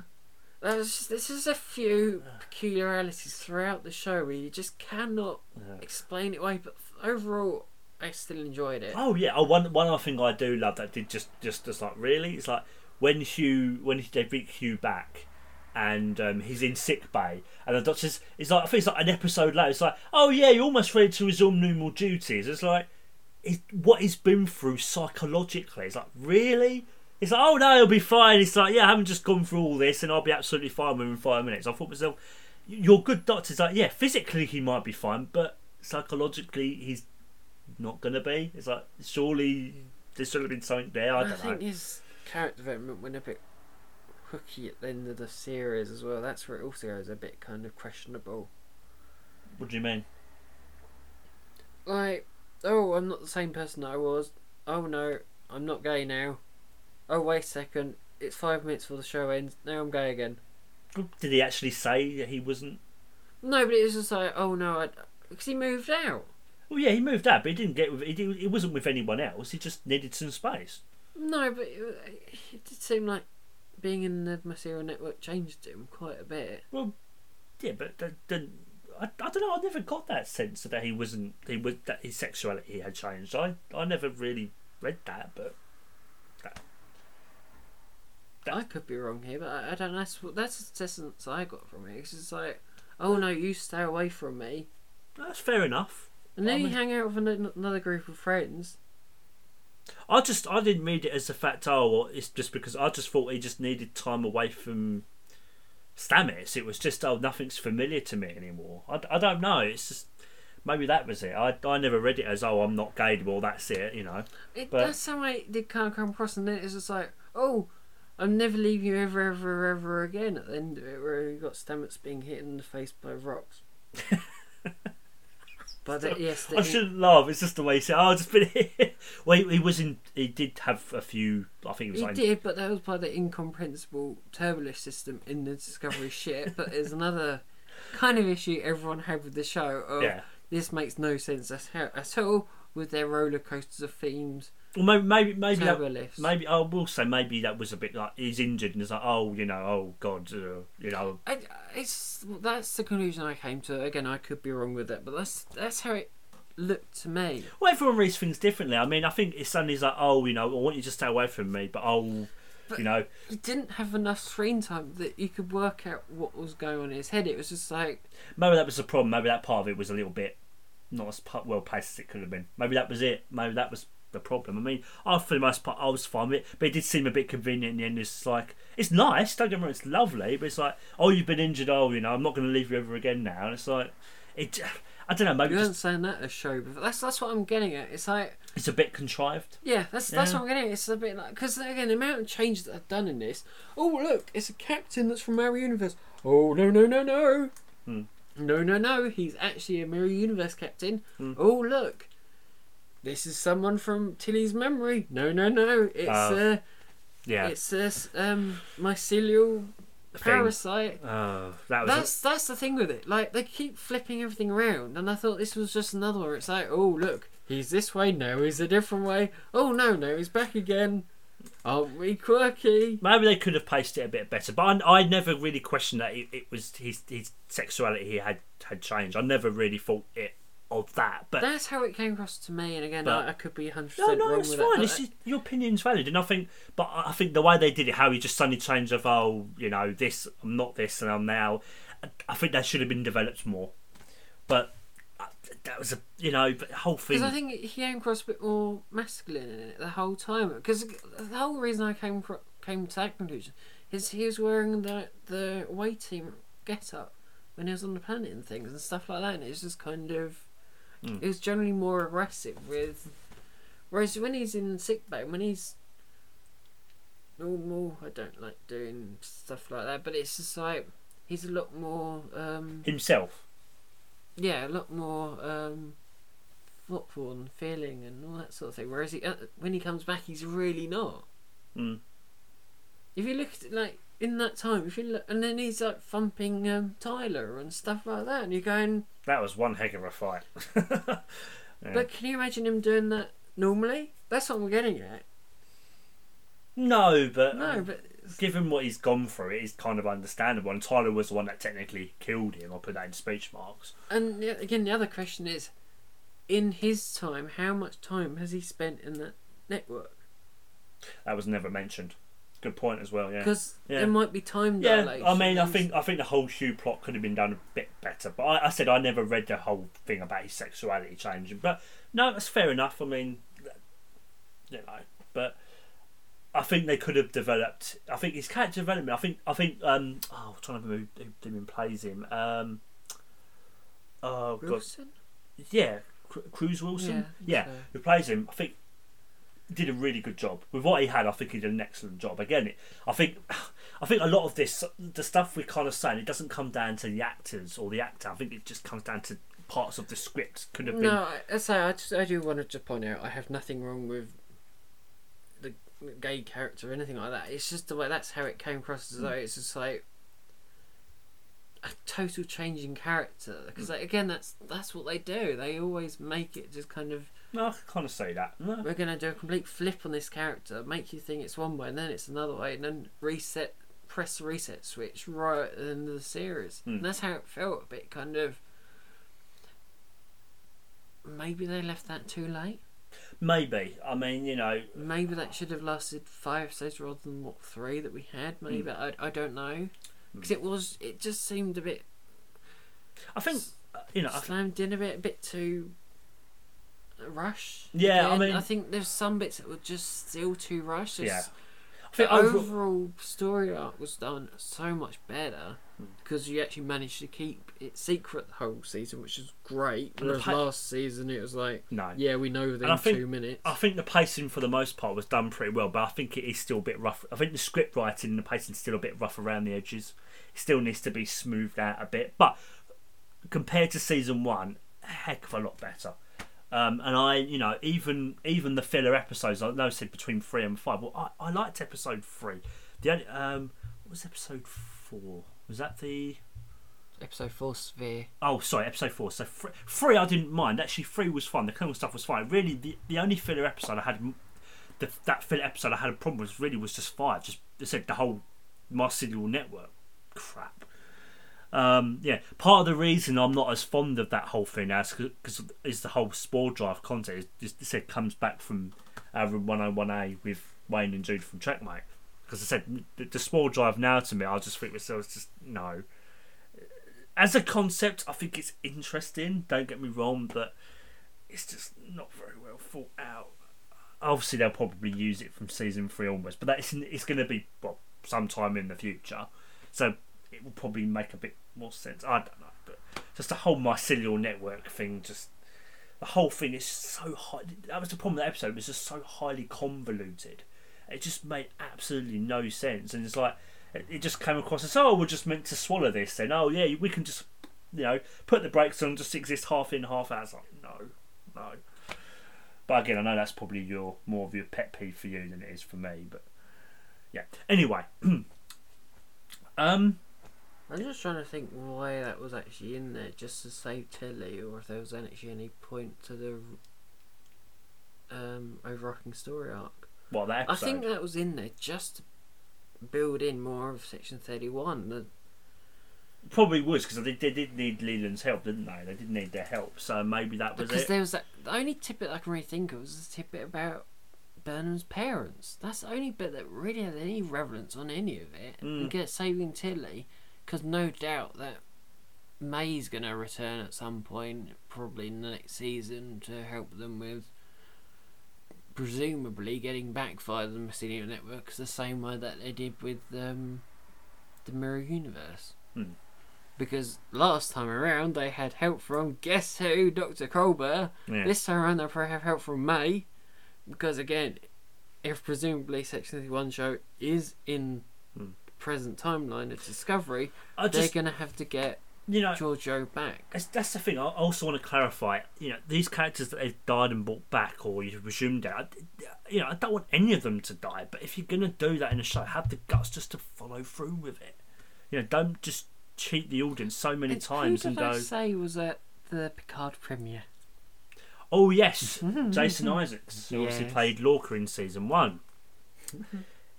There's just, there's just a few peculiarities throughout the show where you just cannot Yeah. explain it away. But overall, I still enjoyed it. Oh yeah. Oh, one one other thing I do love that did just just just like really, it's like when Hugh when they bring Hugh back. And um, he's in sick bay, and the doctor's. It's like I think it's like an episode later. It's like, oh yeah, you're almost ready to resume normal duties. It's like, it's what he's been through psychologically. It's like, really? It's like, oh no, he'll be fine. It's like, yeah, I haven't just gone through all this, and I'll be absolutely fine within five minutes. I thought to myself, your good doctor's like, yeah, physically he might be fine, but psychologically he's not gonna be. It's like, surely there should have been something there. I I, don't know. think his character development went a bit hooky at the end of the series as well. That's where it also goes a bit kind of questionable. What do you mean? Like, oh, I'm not the same person I was. Oh no, I'm not gay now. Oh wait a second, it's five minutes before the show ends. Now I'm gay again. Did he actually say that he wasn't? No, but it was just like, oh no, because he moved out. Well, yeah, he moved out, but he didn't get with. He, did, he wasn't with anyone else. He just needed some space. No, but it, it did seem like being in the mycelial network changed him quite a bit. Well, yeah, but the, the, I, I don't know. I never got that sense that he wasn't. He was that his sexuality had changed. I I never really read that, but I could be wrong here, but I, I don't know. That's that's the essence I got from it. It's just like, oh no, you stay away from me, that's fair enough. and then I you mean- hang out with an, another group of friends. I just I didn't read it as the fact. Oh, well, it's just because I just thought he just needed time away from Stamets. It was just oh, nothing's familiar to me anymore. I, I don't know. It's just maybe that was it. I I never read it as oh, I'm not gay. Well, that's it. You know. It, But- that's how I did kind of come across, and then it's just like, oh, I'm never leaving you ever, ever, ever again. At the end of it, where you got Stamets being hit in the face by rocks. but yes, I shouldn't laugh. It's just the way he said. Oh, I've just been here. well, he, he was in. He did have a few. I think it was He like did, but that was by the incomprehensible turbolift system in the Discovery ship. But there's another kind of issue everyone had with the show. Of, yeah. This makes no sense at at all with their roller coasters of themes, Well, maybe maybe maybe that, maybe I will say maybe that was a bit like he's injured and it's like oh you know oh god uh, you know I, it's that's the conclusion I came to. Again, I could be wrong with it, but that's that's how it looked to me. Well, everyone reads things differently. I mean, I think it's suddenly like, oh, you know, I want you to stay away from me, but oh, But- you know, He didn't have enough screen time that you could work out what was going on in his head. It was just like, maybe that was the problem. Maybe that part of it was a little bit not as well paced as it could have been. Maybe that was it. Maybe that was the problem. I mean, I for the most part I was fine with it, but it did seem a bit convenient in the end. It's like it's nice. Don't get me wrong, it's lovely, but it's like, oh, you've been injured. Oh, you know, I'm not going to leave you ever again now. And it's like, it. I don't know. Maybe you weren't just, saying that at a show before. That's that's what I'm getting at. It's like, it's a bit contrived. yeah, that's that's Yeah. what I'm getting at. It's a bit like because again, the amount of change that I've done in this. Oh look, it's a captain that's from our universe. Oh no no no no. Hmm. No, no, no. He's actually a Mirror Universe captain. Hmm. Oh, look. This is someone from Tilly's memory. No, no, no. It's Oh, uh, Yeah. it's a s- um mycelial parasite. Oh, that was. That's that's the thing with it. Like they keep flipping everything around, and I thought this was just another one. where It's like, oh look, he's this way now. He's a different way. Oh no, no, he's back again. Aren't we quirky? Maybe they could have paced it a bit better, but I, I never really questioned that it, it was his his sexuality had had changed. I never really thought it of that. But That's how it came across to me. And again, But- I, I could be hundred no, percent no, wrong it's with fine. that. It's your opinion's valid, and I think, but I think the way they did it, how he just suddenly changed of oh, you know, this I'm not this, and I'm now. I- I think that should have been developed more, but uh, that was a you know, but whole thing. Because I think he came across a bit more masculine in it the whole time. Because the whole reason I came came to that conclusion is he was wearing the the away team get up when he was on the planet and things and stuff like that. And it's just kind of Mm. it was generally more aggressive with. Whereas when he's in sick bay, when he's normal, I don't like doing stuff like that. But it's just like he's a lot more. um Himself. yeah, a lot more um, thoughtful and feeling and all that sort of thing. Whereas he, uh, when he comes back, he's really not. Mm. If you look at it like in that time, if you look, and then he's like thumping um, Tyler and stuff like that, and you're going, That was one heck of a fight. Yeah. but can you imagine him doing that normally? That's what I'm getting at. no, but No, um, but given what he's gone through, it is kind of understandable. And Tyler was the one that technically killed him. I'll put that in speech marks. and again, the other question is, in his time, how much time has he spent in that network? That was never mentioned. Good point as well. Yeah. Because Yeah. there might be time Yeah, dilation. I mean, I think I think the whole Hugh plot could have been done a bit better. But I, I said I never read the whole thing about his sexuality changing. But no, that's fair enough. I mean, you know, but I think they could have developed. I think his character development. I think I think. Um, oh, I'm trying to remember who, who plays him. Um, oh god, Wilson? yeah, Cru- Cruz Wilson. Yeah, yeah, so. who plays him. I think did a really good job with what he had. I think he did an excellent job. Again, it, I think I think a lot of this, the stuff we're kind of saying, it doesn't come down to the actors or the actor. I think it just comes down to parts of the script could have been. No, I, I say I just I do want to point out I have nothing wrong with the gay character or anything like that. It's just the way that's how it came across as hmm. though it's just like a total change in character because like, again that's that's what they do. They always make it just kind of No, I can kind of say that. No. we're gonna do a complete flip on this character, make you think it's one way and then it's another way, and then reset press the reset switch right at the end of the series. Hmm. And that's how it felt a bit kind of. Maybe they left that too late. Maybe. I mean, you know, Maybe that should have lasted five episodes rather than what three that we had. Maybe I, I don't know because it was it just seemed a bit I think uh, you know. I, slammed in a bit, a bit too rush. Yeah, I mean- I think there's some bits that were just still too rushed. Yeah. I The think overall, overall story arc was done so much better Hmm. because you actually managed to keep it secret the whole season, which is great. Whereas pa- last season it was like, no. yeah, we know within think- two minutes. I think the pacing for the most part was done pretty well, but I think it is still a bit rough. I think the script writing and the pacing still a bit rough around the edges. It still needs to be smoothed out a bit, but compared to season one, a heck of a lot better. Um, and I, you know, even even the filler episodes, I know I said between three and five. Well, I, I liked episode three. The only, um, what was episode four? Was that the Episode four, Sphere. Oh, sorry, episode four. So three, three I didn't mind. Actually, three was fun. The Colonel stuff was fine. Really, the, the only filler episode I had, the, that filler episode I had a problem with really was just five. Just I said the whole Marsupial network crap. Um, yeah, part of the reason I'm not as fond of that whole thing now is because is the whole Spore Drive concept. It just said comes back from uh, 101A with Wayne and Jude from Checkmate. Because I said the, the Spore Drive now to me, I just think myself just no as a concept, I think it's interesting. Don't get me wrong, but it's just not very well thought out. Obviously, they'll probably use it from season three onwards, but that's it's going to be well sometime in the future, so it will probably make a bit more sense. I don't know, but just the whole mycelial network thing, just the whole thing is so high. That was the problem with that episode. It was just so highly convoluted. It just made absolutely no sense, and it's like it, just came across as oh we're just meant to swallow this then oh yeah we can just you know put the brakes on just exist half in half out it's like no no but again I know that's probably your more of your pet peeve for you than it is for me but yeah anyway um I'm just trying to think why that was actually in there, just to save Tilly, or if there was actually any point to the um, overarching story arc. what that I think that was in there just to build in more of Section 31. The, probably was because they, they did need Leland's help didn't they they did need their help so maybe that was because it there was that. The only tidbit I can really think of was the tidbit about Burnham's parents. That's the only bit that really had any relevance on any of it. Mm. And get saving Tilly, because no doubt that May's going to return at some point, probably in the next season, to help them with presumably getting back via the Mycelium Network, the same way that they did with um, the Mirror Universe. Hmm. Because last time around they had help from guess who, Doctor Culber. Yeah. This time around they'll probably have help from May, because again, if presumably Section Thirty One show is in present timeline of Discovery, I they're gonna have to get you know, Georgiou back. that's, that's the thing. I also want to clarify. You know, these characters that they've died and brought back, or you presumed that. I- You know, I don't want any of them to die. But if you're gonna do that in a show, have the guts just to follow through with it. You know, don't just cheat the audience so many And times and I go, say was at the Picard premiere? "Oh yes, Jason Isaacs, who obviously played Lorca in season one."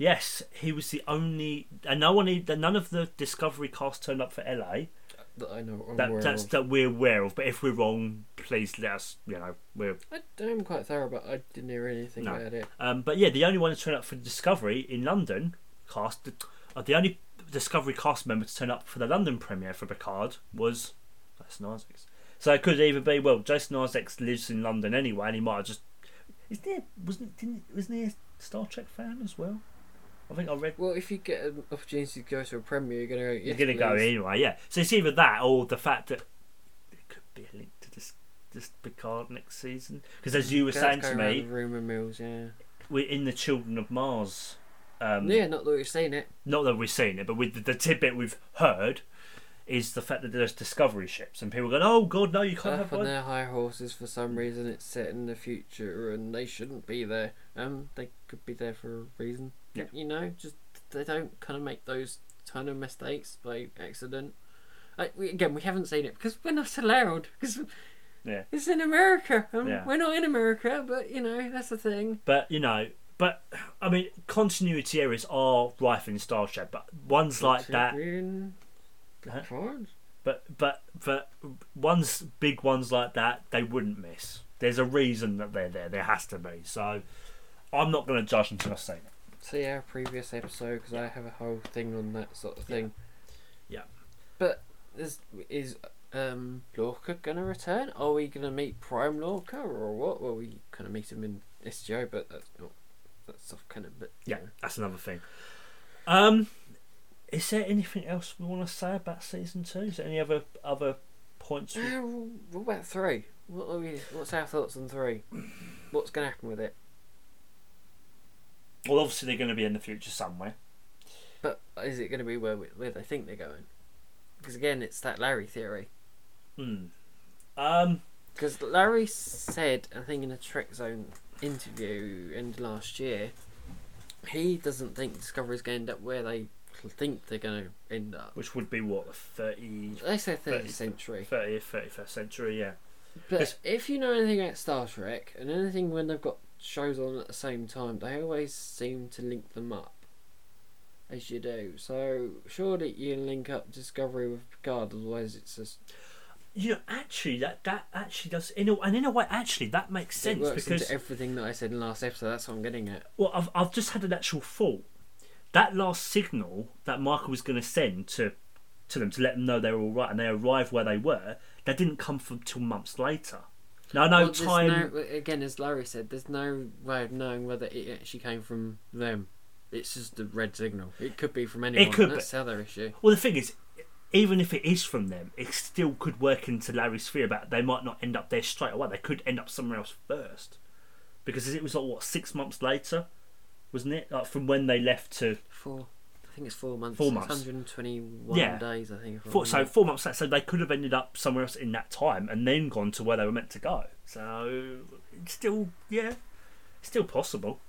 yes, he was the only, and no one, none of the Discovery cast turned up for LA. That I know. I'm That aware that's of. that we're aware of. But if we're wrong, please let us. You know, we're I am quite thorough, but I didn't hear anything No. about it. Um, but yeah, the only one to turn up for Discovery in London cast, uh, the only Discovery cast member to turn up for the London premiere for Picard was Jason Isaacs. So it could either be well, Jason Isaacs lives in London anyway, and he might have just isn't he? Wasn't didn't wasn't he a Star Trek fan as well? I think I read. Well, if you get an opportunity to go to a premiere, you're gonna go. You're gonna go anyway, yeah. So it's either that or the fact that it could be a link to this this Picard next season. Because as you were saying to me, Rumor mills, yeah. we're in the Children of Mars. Um, yeah, not that we've seen it. not that we've seen it, but with the, the tidbit we've heard is the fact that there's discovery ships and people going, "Oh God, no, you can't Up have on one." their high horses for some reason. It's set in the future, and they shouldn't be there. Um, they could be there for a reason. Yeah. You know, just they don't kind of make those kind of mistakes by accident. Like, we, again, we haven't seen it because we're not allowed. Because Yeah. it's in America. Um, Yeah. We're not in America, but you know that's the thing. But you know, but I mean, continuity errors are rife in Star Trek, but ones like that, Huh? But but but ones big ones like that, they wouldn't miss. There's a reason that they're there. There has to be. So I'm not going to judge until I've seen it. See our previous episode because I have a whole thing on that sort of thing. Yeah. But is is um Lorca gonna return? Are we gonna meet Prime Lorca or what? Well, we kind of meet him in STO, but that's not that's of kind of but Yeah, that's another thing. Um, is there anything else we want to say about season two? Is there any other other points? we- Uh, what about three? What are we? What's our thoughts on three? What's gonna happen with it? Well, obviously they're going to be in the future somewhere. But is it gonna be where we, where they think they're going? Because again, it's that Larry theory. Hmm. Um. Because Larry said, I think in a Trek Zone interview in last year, he doesn't think Discovery's going to end up where they think they're going to end up. Which would be what the 30, They say 30th 30. century. 30th, 31st century, yeah. But Yes. if you know anything about Star Trek and anything when they've got shows on at the same time, they always seem to link them up. As you do. So surely you link up Discovery with Picard, otherwise it's just. You know, actually, that that actually does, in a, and in a way, actually, that makes it sense because everything that I said in the last episode, that's what I'm getting at. well, I've I've just had an actual thought. That last signal that Michael was going to send to to them to let them know they were all right and they arrived where they were, that didn't come from till months later. Now no Well, time. no- again, as Larry said, there's no way of knowing whether it actually came from them. It's just a red signal. It could be from anyone. It could be. That's the other issue. Well, the thing is, even if it is from them, it still could work into Larry's fear about they might not end up there straight away. They could end up somewhere else first, because it was like what six months later, wasn't it? Like from when they left to Four. Think it's four months. Four months. 121 Yeah. days, I think. four, so four months. So they could have ended up somewhere else in that time and then gone to where they were meant to go. So it's still, yeah, it's still possible.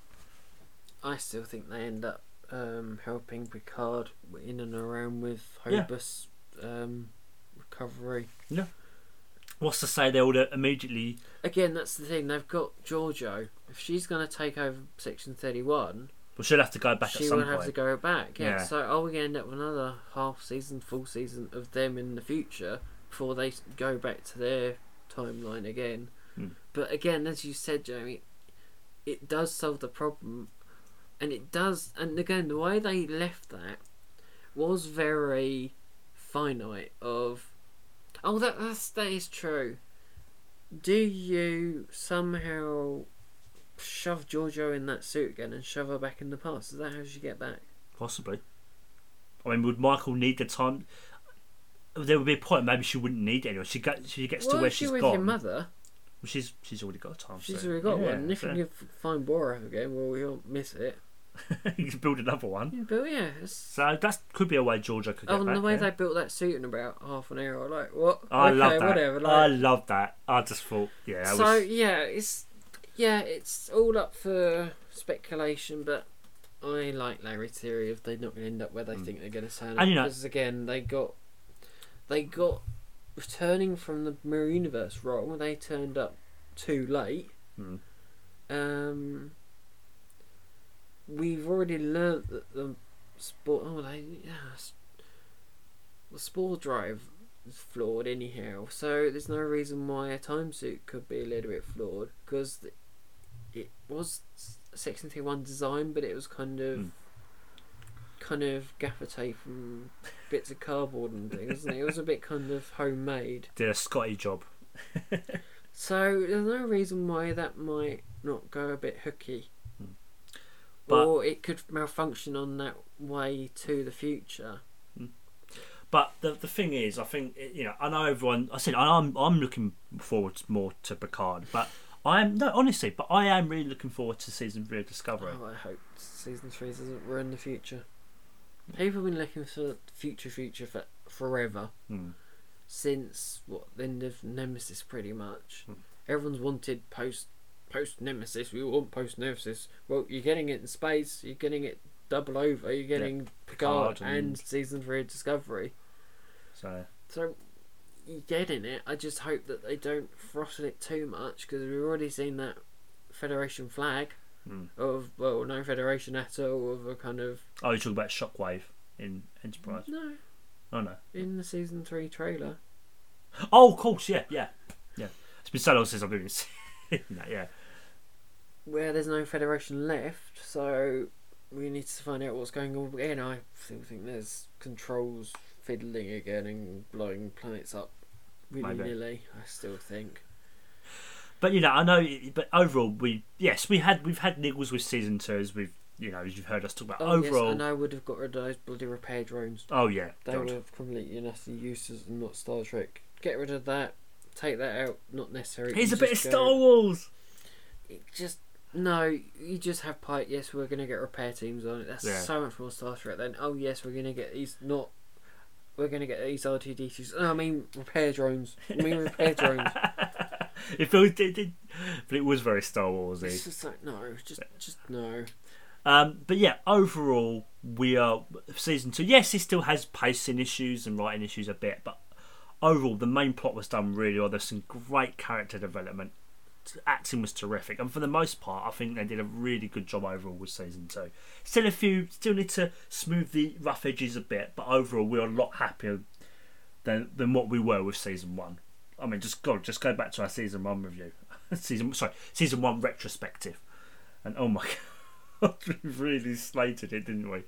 I still think they end up um, helping Picard in and around with Yeah. Hobus um, recovery. Yeah. What's to say they would immediately? Again, that's the thing. They've got Georgiou. If she's going to take over Section 31, Well, she'll have to go back she at some will point. have to go back. Yeah. Yeah. So are we going to end up with another half season, full season of them in the future before they go back to their timeline again? Hmm. But again, as you said, Jamie, it does solve the problem, and it does. And again, the way they left that was very finite. Of oh, that that's, that is true. Do you somehow shove Georgiou in that suit again and shove her back in the past? Is that how she get back? Possibly. I mean, would Michael need the time? there would be a point maybe she wouldn't need it anyway. She gets she gets Why to where she she's with gone. your mother? Well, she's she's already got a time. She's suit. already got Yeah, one. And if so- you find Boreth again, well, we won't miss it. you can build another one. Yeah, but yeah, So that could be a way Georgiou could get oh, and back. the way yeah. they built that suit in about half an hour, like what? I okay, love that. whatever. I love that. I just thought, yeah, so was, yeah, it's yeah, it's all up for speculation, but I like Larry's theory of they're not going to end up where they Mm. think they're going to And up. you know- Because again, they got they got returning from the Mirror Universe wrong. They turned up too late. Mm. Um, we've already learnt that the sport. Oh, they yeah, s- the spore drive is flawed anyhow. So there's no reason why a time suit could be a little bit flawed because it was a Section T one design, but it was kind of. Mm. Kind of gaffer tape and bits of cardboard and things. and it was a bit kind of homemade. did a Scotty job. So there's no reason why that might not go a bit hooky. Hmm. But- or it could malfunction on that way to the future. But the the thing is, I think you know, I know everyone. I said I'm I'm looking forward more to Picard, but I'm no honestly, but I am really looking forward to season three of Discovery. Oh, I hope season three doesn't ruin the future. People have been looking for future, future for forever Hmm. since what the end of Nemesis, pretty much. Hmm. Everyone's wanted post post Nemesis. We want post Nemesis. Well, you're getting it in space. You're getting it double over. You're getting Picard, Picard and- and season three of Discovery. So So you're getting it. I just hope that they don't throttle it too much because we've already seen that Federation flag hmm. of well, no Federation at all of a kind of oh, you're talking about Shockwave in Enterprise. no Oh no. in the season three trailer. Oh, of course, yeah, yeah, yeah. It's been so long since I've even seen that. Yeah, where there's no Federation left, so we need to find out what's going on again. I still think there's controls fiddling again and blowing planets up willy Maybe. nilly. I still think. but you know, I know. But overall, we yes, we had we've had niggles with season two, as we've you know, as you've heard us talk about. Oh overall, yes, and I would have got rid of those bloody repair drones. oh yeah, They God. were completely nasty uses and not Star Trek. Get rid of that. Take that out. Not necessary. Here's You a bit of just Star Wars. It just no. You just have pipe. Yes, we're gonna get repair teams on it. That's Yeah. so much more Star Trek. Then oh yes, we're gonna get these not. We're gonna get these R2D2s. No, I mean repair drones. I mean repair drones. it feels, it, it, but it was very Star Warsy. It's just like no, just just no. Um, but yeah, overall, we are season two. Yes, it still has pacing issues and writing issues a bit, but overall, the main plot was done really well. There's some great character development. Acting was terrific, and for the most part, I think they did a really good job overall with season two. Still a few, still need to smooth the rough edges a bit, but overall, we're a lot happier than than what we were with season one. I mean, just God, just go back to our season one review, season sorry, season one retrospective, and oh my god, we really slated it, didn't we?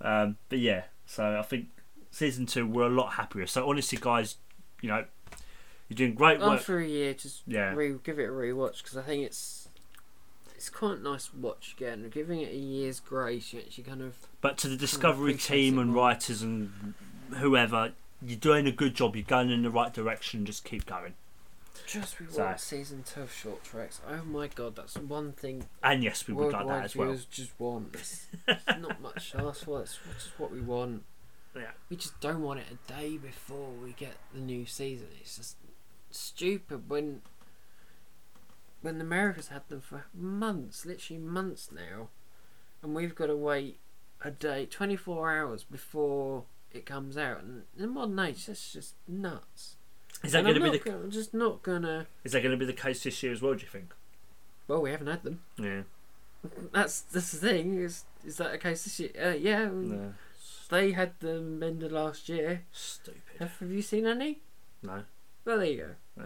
Um, but yeah, so I think season two we're a lot happier. So honestly, guys, you know, you're doing great work. After a year, just Yeah. re- give it a rewatch because I think it's it's quite nice to watch again. Giving it a year's grace, you actually kind of But to the Discovery team and more. writers and whoever, you're doing a good job. You're going in the right direction. Just keep going. just rewatch So- season two of Short Treks. Oh my god, that's one thing And yes, we would like that as well. just want. It's, it's not much ask for. It's just what we want. Yeah. We just don't want it a day before we get the new season. It's just stupid when when America's had them for months, literally months now, and we've got to wait a day, twenty four hours before it comes out. And in modern age, that's just nuts. Is that going to be the? gonna- I'm just not gonna. Is that going to be the case this year as well? Do you think? Well, we haven't had them. Yeah. That's that's the thing. Is is that a case this year? Uh, yeah, No. they had them end of last year. Stupid. Have, have you seen any? No. Well, there you go.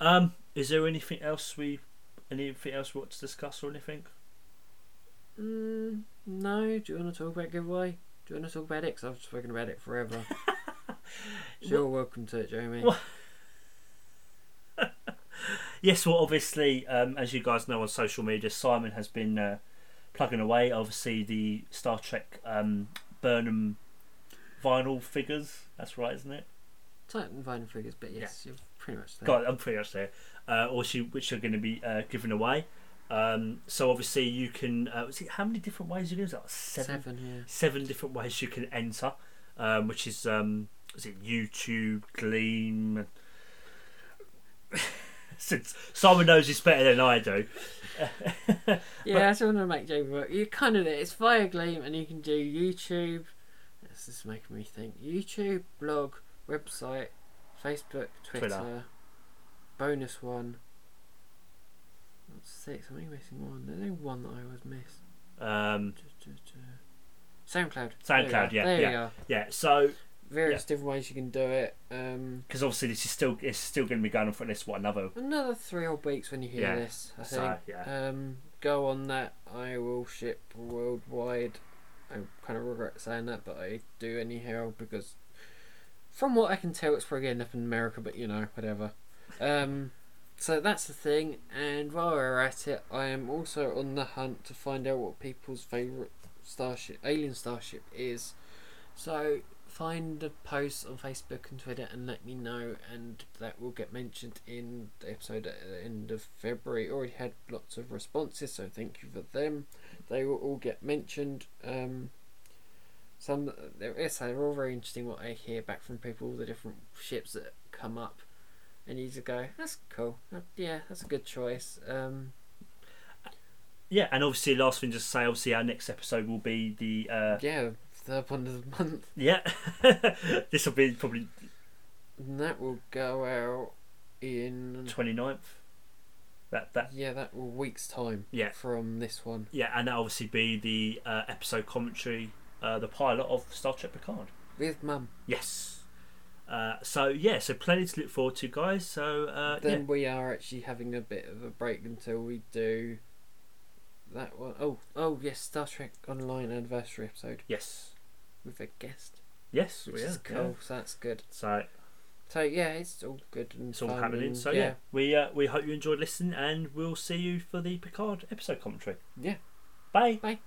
Um. Is there anything else we? Anything else we want to discuss or anything? Mm, no. Do you want to talk about giveaway? Do you want to talk about it? Because I've spoken about it forever. so you're welcome to it, Jeremy. What? Yes, well, obviously, um, as you guys know on social media, Simon has been uh, plugging away. Obviously, the Star Trek um, Burnham vinyl figures. That's right, isn't it? Titan vinyl figures, but yes, you're pretty much there. God, I'm pretty much there. Uh, or she, which are going to be uh, given away. Um, so obviously you can. Uh, see how many different ways you can? That seven? Seven, yeah. Seven different ways you can enter, um, which is um, is it YouTube, Gleam. Since Simon knows this better than I do. Yeah, I just want to make Joe work. You kind of it's via Gleam, and you can do YouTube. This is making me think. YouTube, blog, website, Facebook, Twitter, Twitter. bonus one. That's six. I'm only missing one. There's only one that I always miss. Um, SoundCloud. SoundCloud, yeah. There yeah. are. yeah, so Various different ways you can do it. Um, because obviously this is still it's still going to be going on for this what another another three odd weeks when you hear Yeah, this. I so, think. yeah. Um, go on that. I will ship worldwide. I kind of regret saying that, but I do anyhow because, from what I can tell, it's probably end up in America. But you know, whatever. Um, so that's the thing. And while we're at it, I am also on the hunt to find out what people's favorite starship, alien starship, is. So find a post on Facebook and Twitter and let me know, and that will get mentioned in the episode at the end of February. Already had lots of responses, so thank you for them. They will all get mentioned. Um, some is they're all very interesting. What I hear back from people, all the different ships that come up, and you just go, "That's cool. Yeah, that's a good choice." Um, yeah and obviously last thing just to say obviously our next episode will be the uh yeah, third one of the month, yeah this will be probably and that will go out in 29th that that yeah, that will week's time. Yeah. from this one. yeah and that'll obviously be the uh, episode commentary uh, the pilot of Star Trek Picard with mum. yes uh, so yeah so plenty to look forward to guys so uh, then yeah we are actually having a bit of a break until we do that one. Oh, oh yes, Star Trek Online anniversary episode yes with a guest, yes which yeah, is yeah. cool. So that's good. so So yeah, it's all good and it's all happening and, so yeah, we uh, we hope you enjoyed listening and we'll see you for the Picard episode commentary yeah. bye Bye.